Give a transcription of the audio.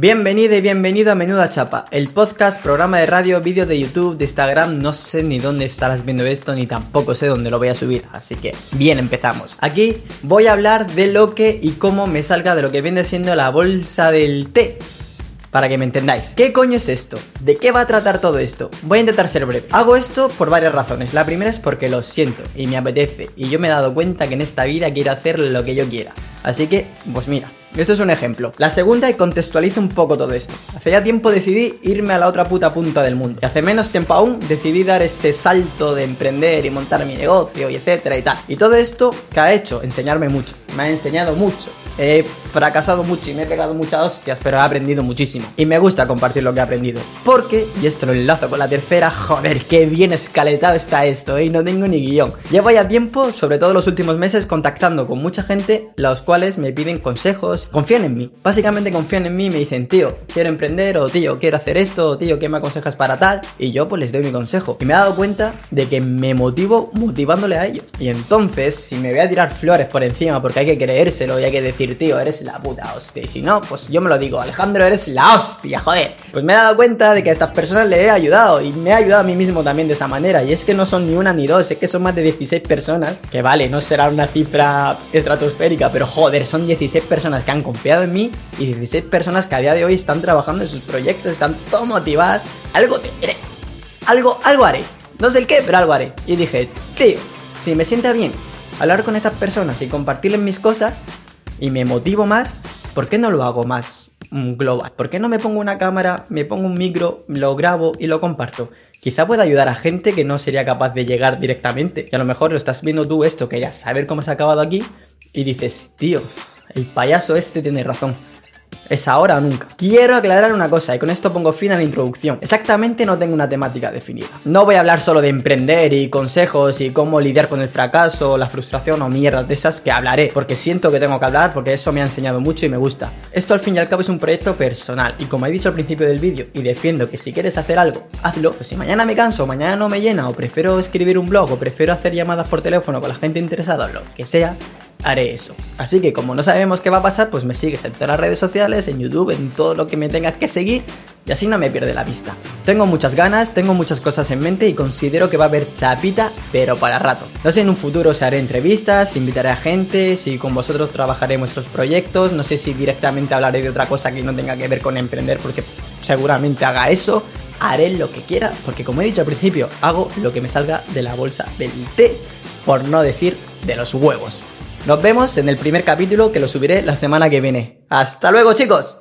Bienvenido y bienvenido a Menuda Chapa, el podcast, programa de radio, vídeo de YouTube, de Instagram, no sé ni dónde estarás viendo esto ni tampoco sé dónde lo voy a subir, así que bien empezamos. Aquí voy a hablar de lo que y cómo me salga de lo que viene siendo la bolsa del té para que me entendáis. ¿Qué coño es esto? ¿De qué va a tratar todo esto? Voy a intentar ser breve. Hago esto por varias razones. La primera es porque lo siento y me apetece. Y yo me he dado cuenta que en esta vida quiero hacer lo que yo quiera. Así que, pues mira, esto es un ejemplo. La segunda, y contextualizo un poco todo esto. Hace ya tiempo decidí irme a la otra puta punta del mundo. Y hace menos tiempo aún decidí dar ese salto de emprender y montar mi negocio y etcétera y tal. Y todo esto, que ha hecho? Enseñarme mucho. Me ha enseñado mucho. He fracasado mucho y me he pegado muchas hostias, pero he aprendido muchísimo. Y me gusta compartir lo que he aprendido. Porque, y esto lo enlazo con la tercera, joder, qué bien escaletado está esto, ¿eh? No tengo ni guion. Llevo ya tiempo, sobre todo los últimos meses, contactando con mucha gente, los cuales me piden consejos, confían en mí. Básicamente confían en mí y me dicen, tío, quiero emprender, o tío, quiero hacer esto, o tío, ¿qué me aconsejas para tal? Y yo pues les doy mi consejo. Y me he dado cuenta de que me motivo motivándole a ellos. Y entonces, si me voy a tirar flores por encima porque hay que creérselo y hay que decir, tío, eres la puta hostia. Si no, pues yo me lo digo, Alejandro, eres la hostia, joder. Pues me he dado cuenta de que a estas personas le he ayudado y me he ayudado a mí mismo también de esa manera. Y es que no son ni una ni dos, es que son más de 16 personas. Que vale, no será una cifra estratosférica, pero joder, son 16 personas que han confiado en mí y 16 personas que a día de hoy están trabajando en sus proyectos, están todo motivadas. Algo te haré. Algo, algo haré. No sé el qué, pero algo haré. Y dije, tío, si me sienta bien hablar con estas personas y compartirles mis cosas, y me motivo más, ¿por qué no lo hago más global? ¿Por qué no me pongo una cámara, me pongo un micro, lo grabo y lo comparto? Quizá pueda ayudar a gente que no sería capaz de llegar directamente. Y a lo mejor lo estás viendo tú esto, que ya saber cómo se ha acabado aquí, y dices, tío, el payaso este tiene razón. Es ahora o nunca. Quiero aclarar una cosa y con esto pongo fin a la introducción. Exactamente no tengo una temática definida. No voy a hablar solo de emprender y consejos y cómo lidiar con el fracaso, la frustración o mierdas de esas que hablaré, porque siento que tengo que hablar porque eso me ha enseñado mucho y me gusta. Esto al fin y al cabo es un proyecto personal y como he dicho al principio del vídeo y defiendo que si quieres hacer algo, hazlo. Pues si mañana me canso, mañana no me llena o prefiero escribir un blog o prefiero hacer llamadas por teléfono con la gente interesada o lo que sea, haré eso. Así que como no sabemos qué va a pasar, pues me sigues en todas las redes sociales, en YouTube, en todo lo que me tengas que seguir y así no me pierde la vista. Tengo muchas ganas, tengo muchas cosas en mente y considero que va a haber chapita, pero para rato. No sé en un futuro si haré entrevistas, invitaré a gente, si con vosotros trabajaré en vuestros proyectos, no sé si directamente hablaré de otra cosa que no tenga que ver con emprender porque seguramente haga eso. Haré lo que quiera, porque como he dicho al principio, hago lo que me salga de la bolsa del té, por no decir de los huevos. Nos vemos en el primer capítulo que lo subiré la semana que viene. ¡Hasta luego chicos!